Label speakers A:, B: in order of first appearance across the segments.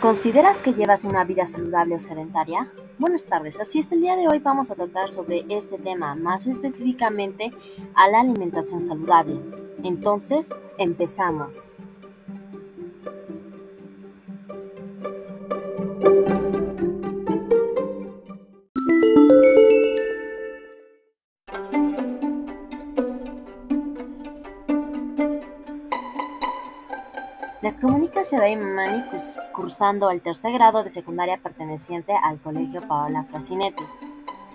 A: ¿Consideras que llevas una vida saludable o sedentaria? Buenas tardes, así es, el día de hoy vamos a tratar sobre este tema, más específicamente a la alimentación saludable. Entonces, empezamos. Les comunica Shadei Mani cursando el tercer grado de secundaria perteneciente al Colegio Paola Frasinetti.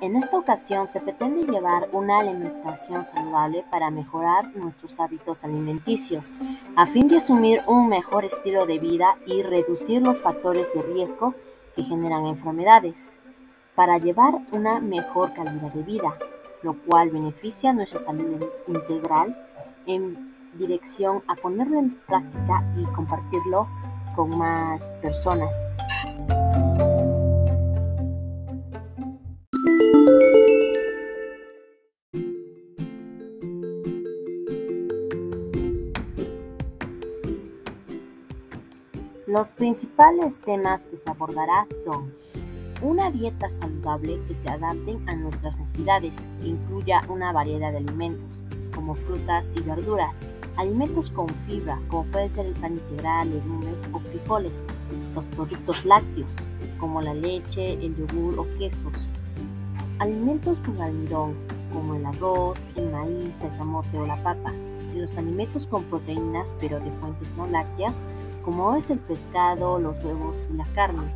A: En esta ocasión se pretende llevar una alimentación saludable para mejorar nuestros hábitos alimenticios, a fin de asumir un mejor estilo de vida y reducir los factores de riesgo que generan enfermedades, para llevar una mejor calidad de vida, lo cual beneficia nuestra salud integral en dirección a ponerlo en práctica y compartirlo con más personas. Los principales temas que se abordará son una dieta saludable que se adapte a nuestras necesidades, que incluya una variedad de alimentos, como frutas y verduras, alimentos con fibra, como puede ser el pan integral, legumes o frijoles, los productos lácteos, como la leche, el yogur o quesos, alimentos con almidón, como el arroz, el maíz, el camote o la papa, y los alimentos con proteínas, pero de fuentes no lácteas, como es el pescado, los huevos y la carne.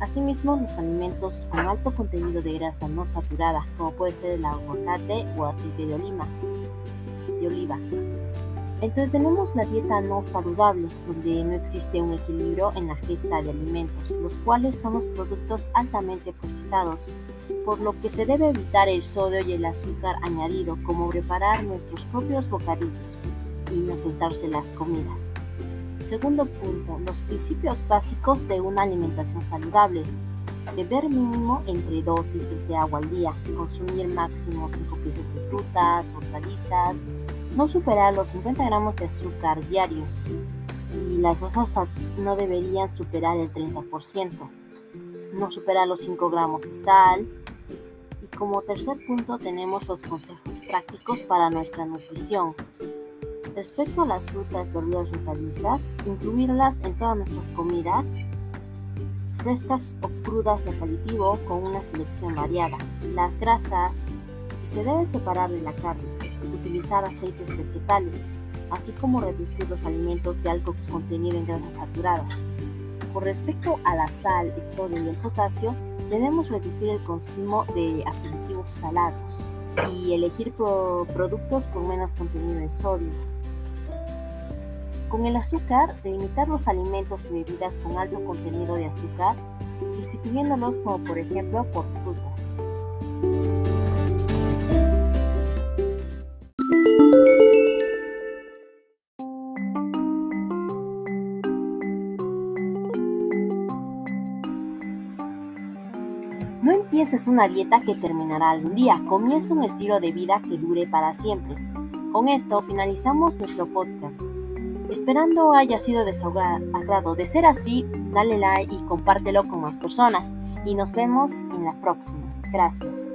A: Asimismo, los alimentos con alto contenido de grasa no saturada, como puede ser el aguacate o aceite de oliva, oliva. Entonces tenemos la dieta no saludable, donde no existe un equilibrio en la gesta de alimentos, los cuales son los productos altamente procesados, por lo que se debe evitar el sodio y el azúcar añadido, como preparar nuestros propios bocadillos y no saltarse las comidas. Segundo punto, los principios básicos de una alimentación saludable. Beber mínimo entre 2 litros de agua al día, consumir máximo 5 piezas de frutas, hortalizas, no superar los 50 gramos de azúcar diarios y las grasas no deberían superar el 30%, no superar los 5 gramos de sal. Y como tercer punto tenemos los consejos prácticos para nuestra nutrición. Respecto a las frutas, verduras y hortalizas, incluirlas en todas nuestras comidas, frescas o crudas de aperitivo con una selección variada. Las grasas se debe separar de la carne utilizar aceites vegetales, así como reducir los alimentos de alto contenido en grasas saturadas. Con respecto a la sal, el sodio y el potasio, debemos reducir el consumo de aperitivos salados y elegir productos con menos contenido de sodio. Con el azúcar, delimitar los alimentos y bebidas con alto contenido de azúcar, sustituyéndolos como por ejemplo por frutas. No empieces una dieta que terminará algún día, comienza un estilo de vida que dure para siempre. Con esto finalizamos nuestro podcast. Esperando haya sido de su agrado. De ser así, dale like y compártelo con más personas. Y nos vemos en la próxima. Gracias.